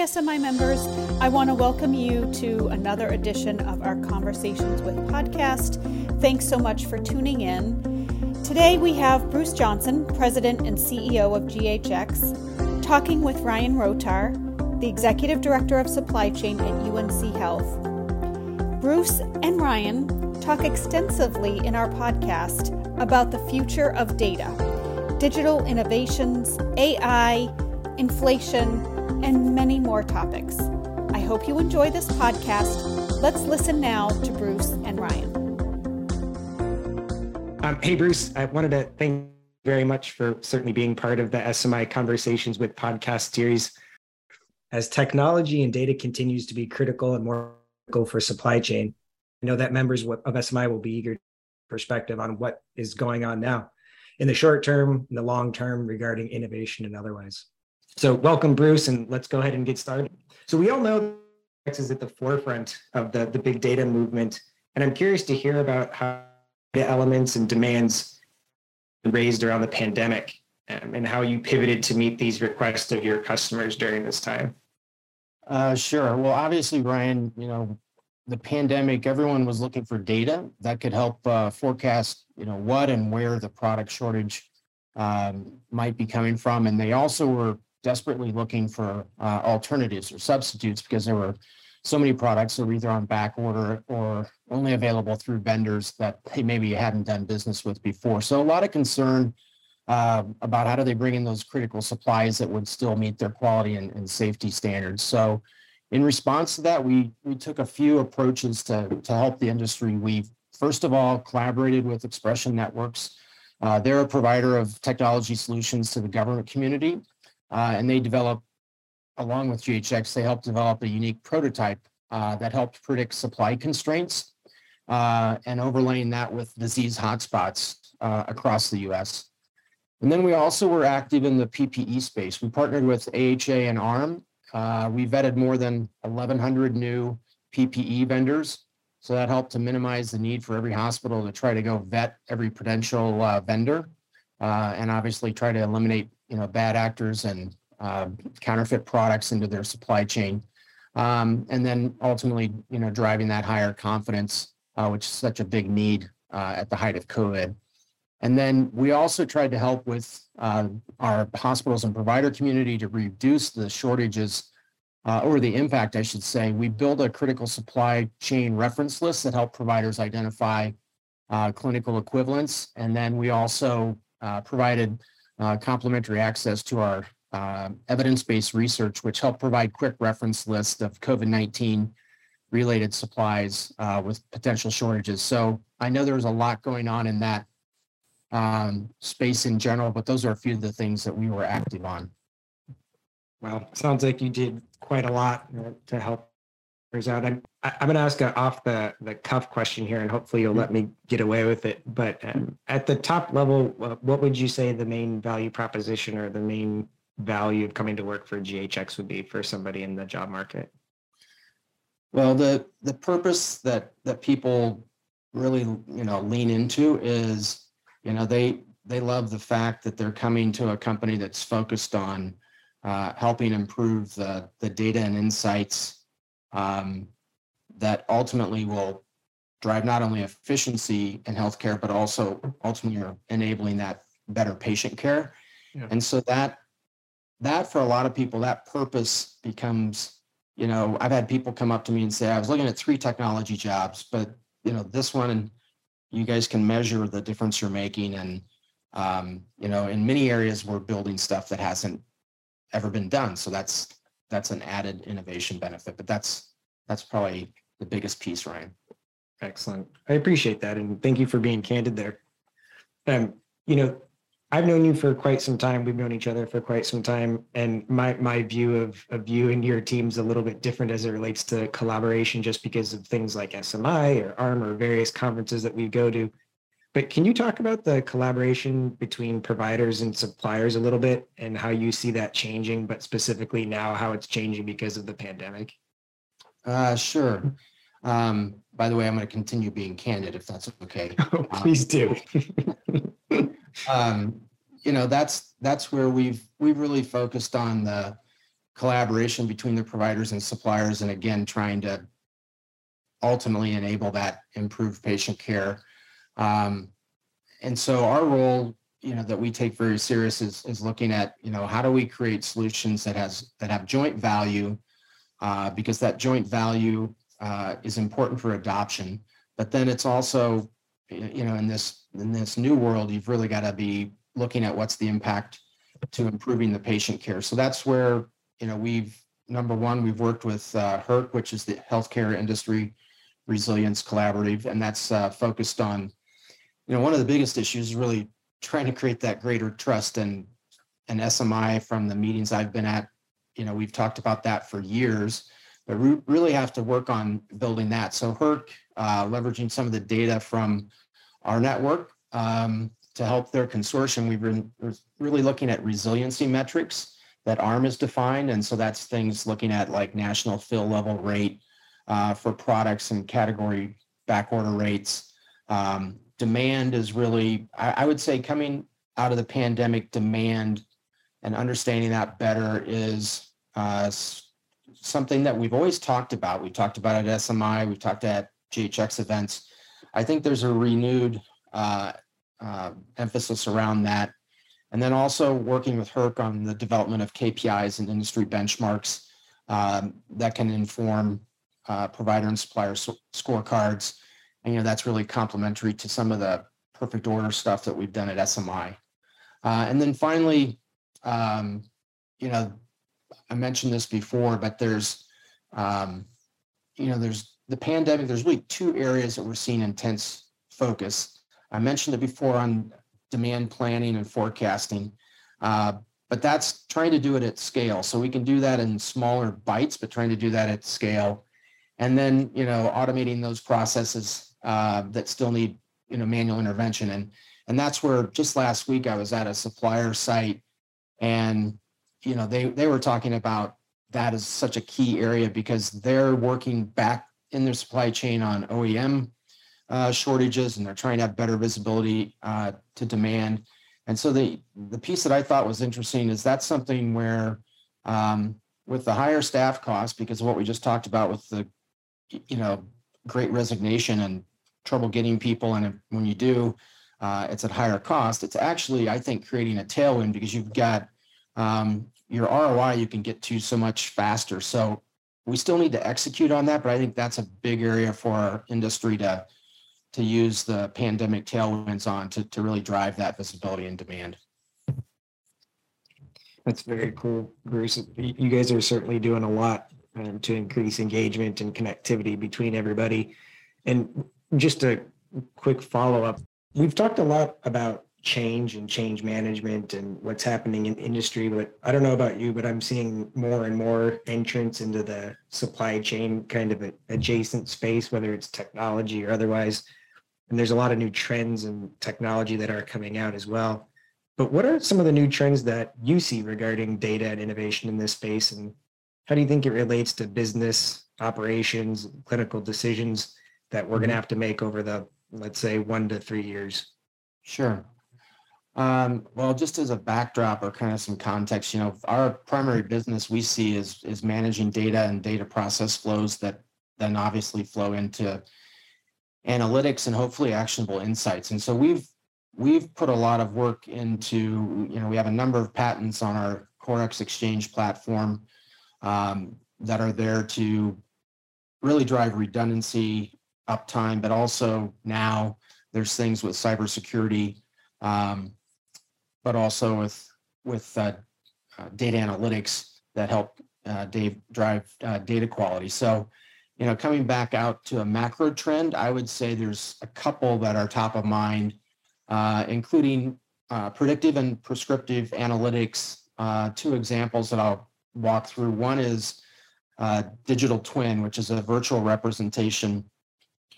Hi, SMI members. I want to welcome you to another edition of our Conversations with podcast. Thanks so much for tuning in. Today we have Bruce Johnson, President and CEO of GHX, talking with Ryan Rotar, the Executive Director of Supply Chain at UNC Health. Bruce and Ryan talk extensively in our podcast about the future of data, digital innovations, AI, inflation, and many more topics. I hope you enjoy this podcast. Let's listen now to Bruce and Ryan. Um, hey, Bruce, I wanted to thank you very much for certainly being part of the SMI Conversations with podcast series. As technology and data continues to be critical and more critical for supply chain, I know that members of SMI will be eager perspective on what is going on now in the short term, in the long term regarding innovation and otherwise. So welcome, Bruce, and let's go ahead and get started. So we all know X is at the forefront of the, the big data movement, and I'm curious to hear about how the elements and demands raised around the pandemic um, and how you pivoted to meet these requests of your customers during this time. Uh, sure. Well, obviously, Ryan, you know, the pandemic, everyone was looking for data that could help uh, forecast, you know, what and where the product shortage um, might be coming from, and they also were desperately looking for uh, alternatives or substitutes because there were so many products that were either on back order or only available through vendors that they maybe hadn't done business with before. So a lot of concern uh, about how do they bring in those critical supplies that would still meet their quality and, and safety standards. So in response to that, we we took a few approaches to, to help the industry. We first of all collaborated with Expression Networks. Uh, they're a provider of technology solutions to the government community. Uh, and they developed, along with GHX, they helped develop a unique prototype uh, that helped predict supply constraints uh, and overlaying that with disease hotspots uh, across the US. And then we also were active in the PPE space. We partnered with AHA and AHRMM. Uh, we vetted more than 1,100 new PPE vendors. So that helped to minimize the need for every hospital to try to go vet every potential uh, vendor and obviously try to eliminate you know, bad actors and uh, counterfeit products into their supply chain. Um, and then ultimately, you know, driving that higher confidence, uh, which is such a big need uh, at the height of COVID. And then we also tried to help with uh, our hospitals and provider community to reduce the shortages uh, or the impact, I should say. We built a critical supply chain reference list that helped providers identify uh, clinical equivalents. And then we also provided uh, complementary access to our uh, evidence-based research, which helped provide quick reference list of COVID-19 related supplies uh, with potential shortages. So I know there's a lot going on in that um, space in general, but those are a few of the things that we were active on. Well, sounds like you did quite a lot to help out. I'm I'm going to ask a off the the cuff question here, and hopefully you'll let me get away with it. But um, at the top level, uh, what would you say the main value proposition or the main value of coming to work for GHX would be for somebody in the job market? Well, the the purpose that that people really you know lean into is you know they they love the fact that they're coming to a company that's focused on uh, helping improve the the data and insights um, that ultimately will drive not only efficiency in healthcare, but also ultimately enabling that better patient care. Yeah. And so that that for a lot of people, that purpose becomes, you know, I've had people come up to me and say, I was looking at three technology jobs, but you know, this one, and you guys can measure the difference you're making. And um, you know, in many areas we're building stuff that hasn't ever been done. So that's that's an added innovation benefit. But that's that's probably the biggest piece, Ryan. Excellent. I appreciate that, and thank you for being candid there. Um, you know, I've known you for quite some time. We've known each other for quite some time, and my my view of of you and your team's a little bit different as it relates to collaboration, just because of things like SMI or AHRMM or various conferences that we go to. But can you talk about the collaboration between providers and suppliers a little bit and how you see that changing, but specifically now how it's changing because of the pandemic? Uh, sure. Um, by the way, I'm going to continue being candid if that's okay. Oh, please do. um, you know, that's that's where we've we've really focused on the collaboration between the providers and suppliers, and again, trying to ultimately enable that improved patient care. Um, and so our role, you know, that we take very serious is, is looking at, you know, how do we create solutions that has that have joint value, uh, because that joint value uh, is important for adoption. But then it's also, you know, in this in this new world, you've really got to be looking at what's the impact to improving the patient care. So that's where, you know, we've number one, we've worked with uh, HIRC, which is the Healthcare Industry Resilience Collaborative, and that's uh, focused on, you know, one of the biggest issues is really trying to create that greater trust and and SMI from the meetings I've been at. You know, we've talked about that for years, but we really have to work on building that. So HIRC, uh, leveraging some of the data from our network um, to help their consortium, we've been really looking at resiliency metrics that AHRMM is defined. And so that's things looking at like national fill level rate, uh, for products and category back order rates. Um, demand is really, I, I, would say, coming out of the pandemic, demand and understanding that better is uh, something that we've always talked about. We talked about it at SMI, we've talked at GHX events. I think there's a renewed uh, uh, emphasis around that. And then also working with HIRC on the development of KPIs and industry benchmarks um, that can inform uh, provider and supplier so- scorecards. And, you know, that's really complementary to some of the perfect order stuff that we've done at SMI. Uh, and then finally, um, you know, I mentioned this before, but there's, um, you know, there's the pandemic, there's really two areas that we're seeing intense focus. I mentioned it before on demand planning and forecasting. Uh, but that's trying to do it at scale. So we can do that in smaller bites, but trying to do that at scale and then you know automating those processes uh, that still need you know manual intervention and and that's where just last week I was at a supplier site and you know they they were talking about that as such a key area because they're working back in their supply chain on OEM uh, shortages and they're trying to have better visibility uh, to demand. And so the the piece that I thought was interesting is that's something where um, with the higher staff costs, because of what we just talked about with the you know, great resignation and trouble getting people. And when you do, uh, it's at higher cost. It's actually, I think, creating a tailwind because you've got um, your ROI you can get to so much faster. So we still need to execute on that, but I think that's a big area for our industry to to use the pandemic tailwinds on to, to really drive that visibility and demand. That's very cool, Bruce. You guys are certainly doing a lot um, to increase engagement and connectivity between everybody. And just a quick follow up we've talked a lot about change and change management and what's happening in industry but i don't know about you but i'm seeing more and more entrance into the supply chain kind of adjacent space whether it's technology or otherwise and there's a lot of new trends and technology that are coming out as well but what are some of the new trends that you see regarding data and innovation in this space and how do you think it relates to business operations, clinical decisions that we're going to mm-hmm. have to make over the, let's say, one to three years? Sure. Um, well, just as a backdrop or kind of some context, you know, our primary business we see is is managing data and data process flows that then obviously flow into analytics and hopefully actionable insights. And so we've we've put a lot of work into, you know, we have a number of patents on our CoreX Exchange platform um, that are there to really drive redundancy, uptime, but also now there's things with cybersecurity, um, but also with with uh, uh, data analytics that help uh, Dave drive uh, data quality. So, you know, coming back out to a macro trend, I would say there's a couple that are top of mind, uh, including uh, predictive and prescriptive analytics. two examples that I'll walk through. One is digital twin, which is a virtual representation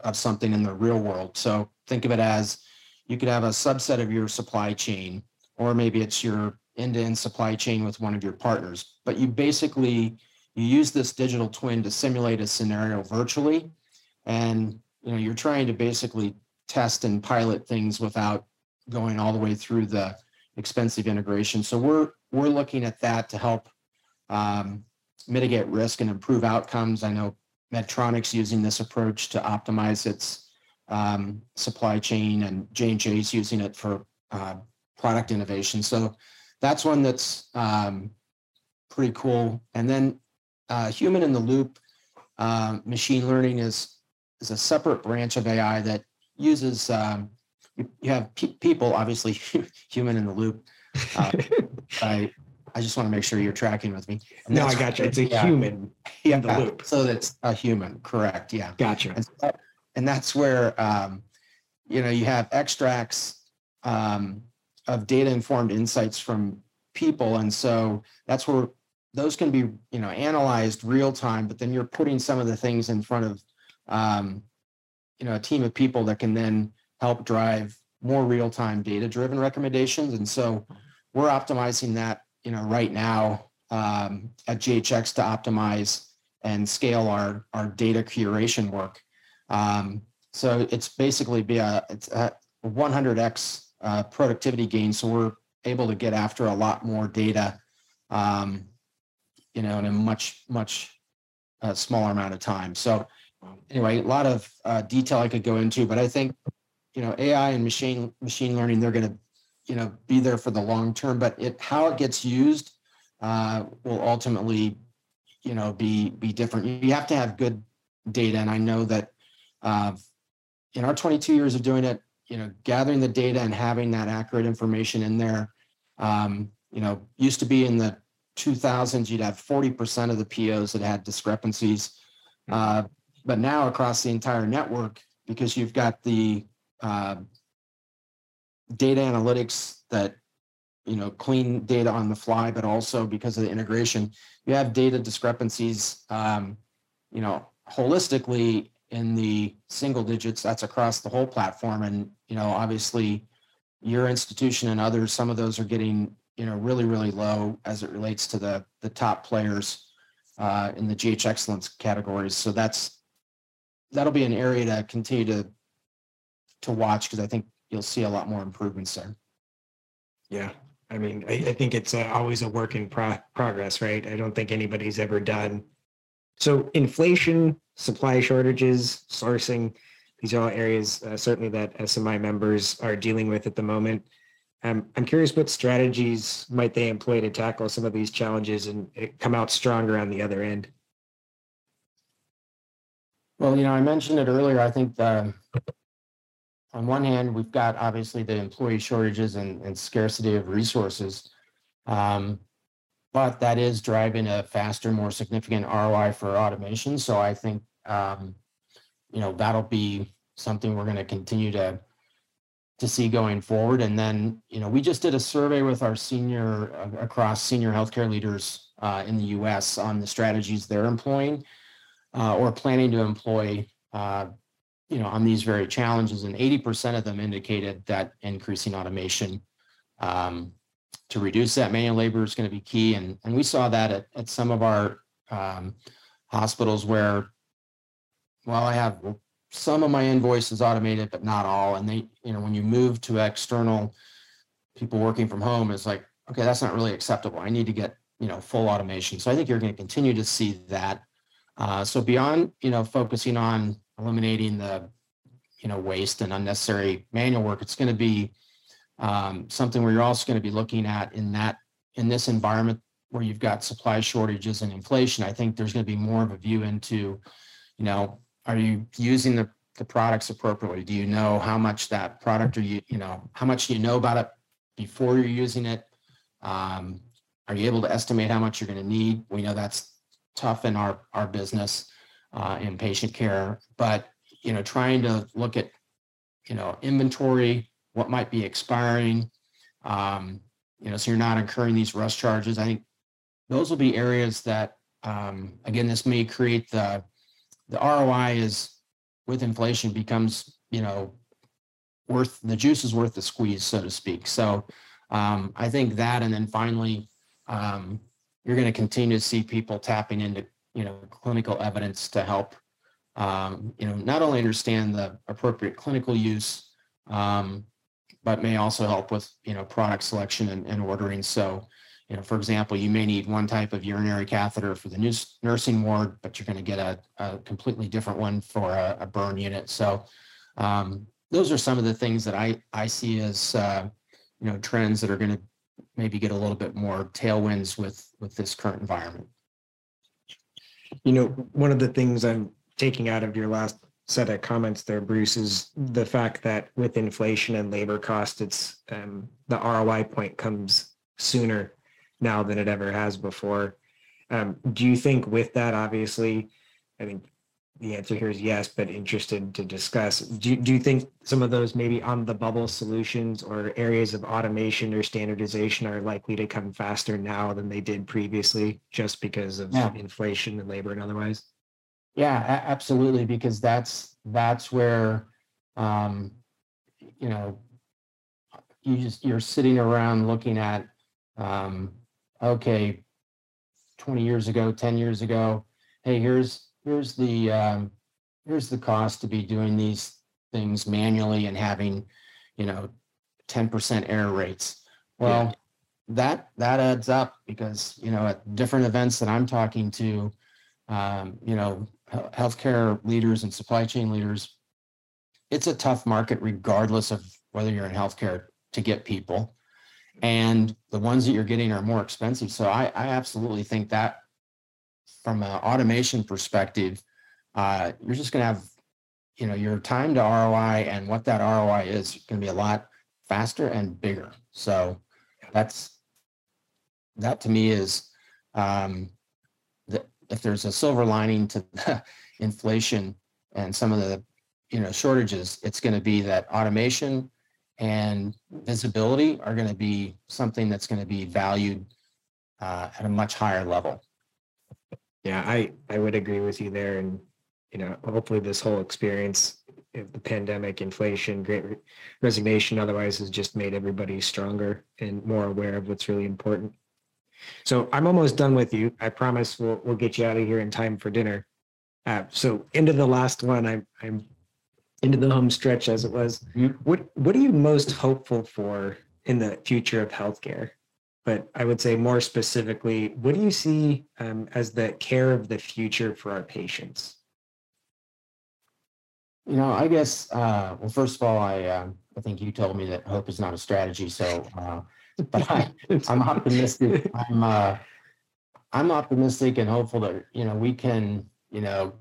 of something in the real world. So think of it as you could have a subset of your supply chain, or maybe it's your end-to-end supply chain with one of your partners. But you basically you use this digital twin to simulate a scenario virtually, and you know you're trying to basically test and pilot things without going all the way through the expensive integration. So we're we're looking at that to help um, mitigate risk and improve outcomes. I know Medtronic's using this approach to optimize its um, supply chain, and J and J's using it for uh, product innovation. So that's one that's um, pretty cool. And then uh, human in the loop uh, machine learning is is a separate branch of AI that uses um, you, you, have pe- people obviously human in the loop. Uh, I I just want to make sure you're tracking with me. And no, I got you. It's a yeah, human yeah, in the loop. So that's a human, correct? Yeah. Gotcha. And, so, and that's where um, you know you have extracts um, of data informed insights from people, and so that's where those can be you know analyzed real time but then you're putting some of the things in front of um, you know a team of people that can then help drive more real time data driven recommendations. And so we're optimizing that you know right now um, at GHX to optimize and scale our our data curation work. Um, so it's basically be a it's a 100x uh, productivity gain so we're able to get after a lot more data um, you know, in a much, much uh, smaller amount of time. So anyway, a lot of uh, detail I could go into, but I think, you know, AI and machine machine learning, they're going to, you know, be there for the long term, but it how it gets used uh, will ultimately, you know, be be different. You have to have good data, and I know that uh, in our 22 years of doing it, you know, gathering the data and having that accurate information in there, um, you know, used to be in the 2000s, you'd have 40% of the POs that had discrepancies. Hmm. Uh, but now across the entire network, because you've got the uh, data analytics that you know clean data on the fly, but also because of the integration, you have data discrepancies. Um, you know, holistically in the single digits. That's across the whole platform, and you know, obviously, your institution and others, some of those are getting you know, really, really low as it relates to the the top players uh, in the GH excellence categories. So that's that'll be an area to continue to to watch because I think you'll see a lot more improvements there. Yeah, I mean, I, I think it's a, always a work in pro- progress, right? I don't think anybody's ever done. So inflation, supply shortages, sourcing, these are all areas uh, certainly that SMI members are dealing with at the moment. Um, I'm curious what strategies might they employ to tackle some of these challenges and come out stronger on the other end? Well, you know, I mentioned it earlier. I think the, on one hand, we've got obviously the employee shortages and, and scarcity of resources, um, but that is driving a faster, more significant ROI for automation. So I think, um, you know, that'll be something we're going to continue to to see going forward. And then, you know, we just did a survey with our senior uh, across senior healthcare leaders uh, in the U.S. on the strategies they're employing uh, or planning to employ, uh, you know, on these very challenges. And 80% of them indicated that increasing automation um, to reduce that manual labor is going to be key. And and we saw that at, at some of our um, hospitals where, well, I have some of my invoices automated, but not all. And they, you know, when you move to external people working from home, it's like, okay, that's not really acceptable. I need to get, you know, full automation. So I think you're going to continue to see that. Uh, so beyond, you know, focusing on eliminating the, you know, waste and unnecessary manual work, it's going to be um, something where you're also going to be looking at in that in this environment where you've got supply shortages and inflation. I think there's going to be more of a view into, you know, are you using the, the products appropriately? Do you know how much that product or you, you know, how much you know about it before you're using it? Um, are you able to estimate how much you're going to need? We know that's tough in our, our business uh, in patient care, but, you know, trying to look at, you know, inventory, what might be expiring, um, you know, so you're not incurring these rush charges. I think those will be areas that, um, again, this may create the the ROI is with inflation becomes, you know, worth the juice is worth the squeeze, so to speak. So um, I think that, and then finally, um, you're going to continue to see people tapping into, you know, clinical evidence to help, um, you know, not only understand the appropriate clinical use, um, but may also help with, you know, product selection and, and ordering. So, you know, for example, you may need one type of urinary catheter for the new nursing ward, but you're going to get a, a, completely different one for a, a burn unit. So um, those are some of the things that I, I see as, uh, you know, trends that are going to maybe get a little bit more tailwinds with, with this current environment. You know, one of the things I'm taking out of your last set of comments there, Bruce, is the fact that with inflation and labor costs, it's um, the ROI point comes sooner now than it ever has before. Um, do you think with that, obviously, I think the answer here is yes, but interested to discuss. Do, do you think some of those maybe on the bubble solutions or areas of automation or standardization are likely to come faster now than they did previously just because of yeah. inflation and labor and otherwise? Yeah, absolutely. Because that's that's where um, you know you just you're sitting around looking at um, okay, 20 years ago, 10 years ago, hey, here's here's the um, here's the cost to be doing these things manually and having, you know, 10% error rates. Well, yeah. that that adds up because you know at different events that I'm talking to, um, you know, healthcare leaders and supply chain leaders, it's a tough market regardless of whether you're in healthcare to get people and the ones that you're getting are more expensive. So I, I absolutely think that from an automation perspective, uh, you're just going to have, you know, your time to ROI and what that ROI is going to be a lot faster and bigger. So that's that to me is um, that if there's a silver lining to the inflation and some of the you know shortages, it's going to be that automation and visibility are going to be something that's going to be valued uh, at a much higher level. Yeah, I I would agree with you there, and you know, hopefully this whole experience of the pandemic, inflation, great resignation, otherwise has just made everybody stronger and more aware of what's really important. So I'm almost done with you. I promise we'll we'll get you out of here in time for dinner. Uh, so into the last one, I'm I'm into the home stretch as it was. Mm-hmm. What what are you most hopeful for in the future of healthcare? But I would say more specifically, what do you see um, as the care of the future for our patients? You know, I guess. Uh, well, first of all, I uh, I think you told me that hope is not a strategy. So, uh, but I, I'm optimistic. I'm uh, I'm optimistic and hopeful that you know we can you know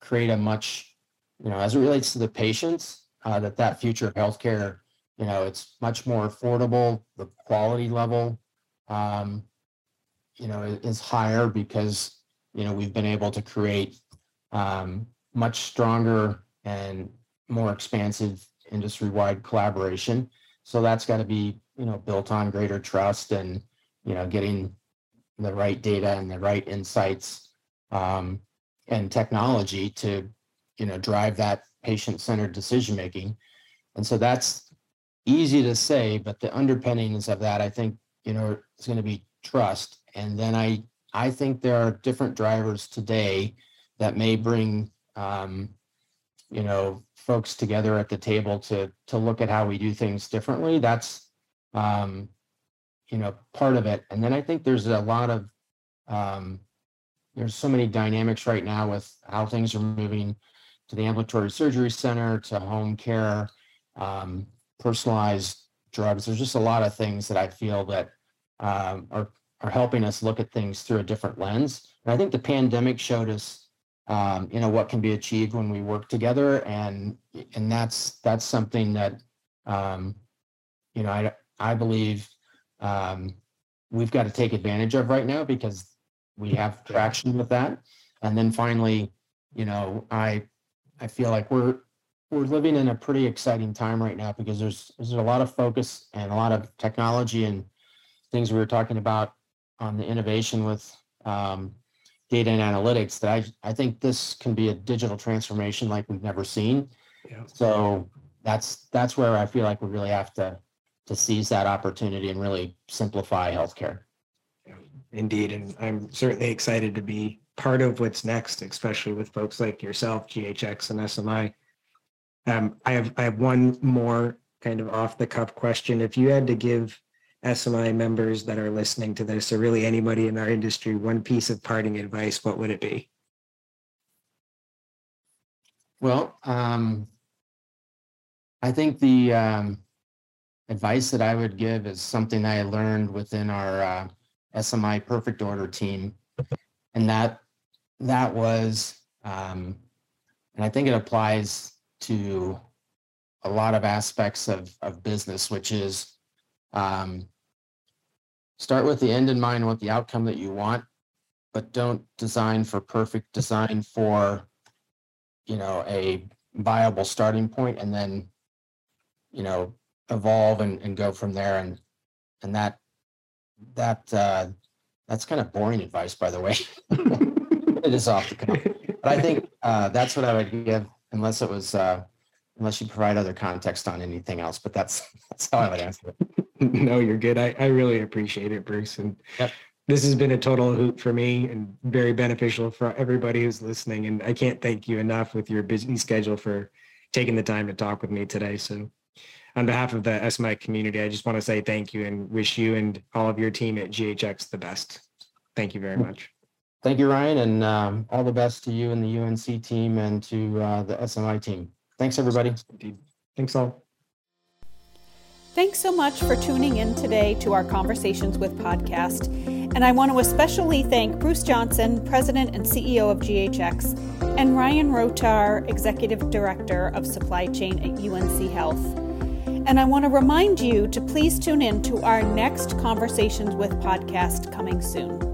create a much you know, as it relates to the patients, uh, that that future healthcare, you know, it's much more affordable. The quality level, um, you know, is higher because you know we've been able to create um, much stronger and more expansive industry-wide collaboration. So that's got to be you know built on greater trust and you know getting the right data and the right insights um, and technology to you know drive that patient-centered decision making and so that's easy to say but the underpinnings of that i think you know is going to be trust. And then i i think there are different drivers today that may bring um, you know folks together at the table to to look at how we do things differently. That's um, you know part of it. And then i think there's a lot of um, there's so many dynamics right now with how things are moving to the ambulatory surgery center to home care, um, personalized drugs. There's just a lot of things that I feel that um, are are helping us look at things through a different lens. And I think the pandemic showed us, um, you know, what can be achieved when we work together, and and that's that's something that, um, you know, I I believe um, we've got to take advantage of right now because we have traction with that. And then finally, you know, I I feel like we're we're living in a pretty exciting time right now because there's there's a lot of focus and a lot of technology and things we were talking about on the innovation with um, data and analytics that I I think this can be a digital transformation like we've never seen. Yeah. So that's that's where I feel like we really have to to seize that opportunity and really simplify healthcare. Indeed, and I'm certainly excited to be part of what's next, especially with folks like yourself, GHX and SMI. Um, I have I have one more kind of off the cuff question. If you had to give SMI members that are listening to this, or really anybody in our industry, one piece of parting advice, what would it be? Well, um, I think the um, advice that I would give is something I learned within our uh, SMI Perfect Order team, and that that was, um, and I think it applies to a lot of aspects of of business, which is um, start with the end in mind, what the outcome that you want, but don't design for perfect. Design for you know a viable starting point, and then you know evolve and, and go from there and and that that uh that's kind of boring advice by the way it is off the cuff but i think uh that's what i would give unless it was uh unless you provide other context on anything else but that's that's how i would answer it no you're good i, I really appreciate it bruce and Yep. this has been a total hoot for me and very beneficial for everybody who's listening and i can't thank you enough with your busy schedule for taking the time to talk with me today so on behalf of the SMI community, I just want to say thank you and wish you and all of your team at GHX the best. Thank you very much. Thank you ryan and um, all the best to you and the unc team and to uh, the smi team thanks everybody Indeed. Thanks all. Thanks so much for tuning in today to our Conversations with podcast. And I want to especially thank Bruce Johnson, President and CEO of GHX, and Ryan Rotar, Executive Director of Supply Chain at UNC Health. And I want to remind you to please tune in to our next Conversations with podcast coming soon.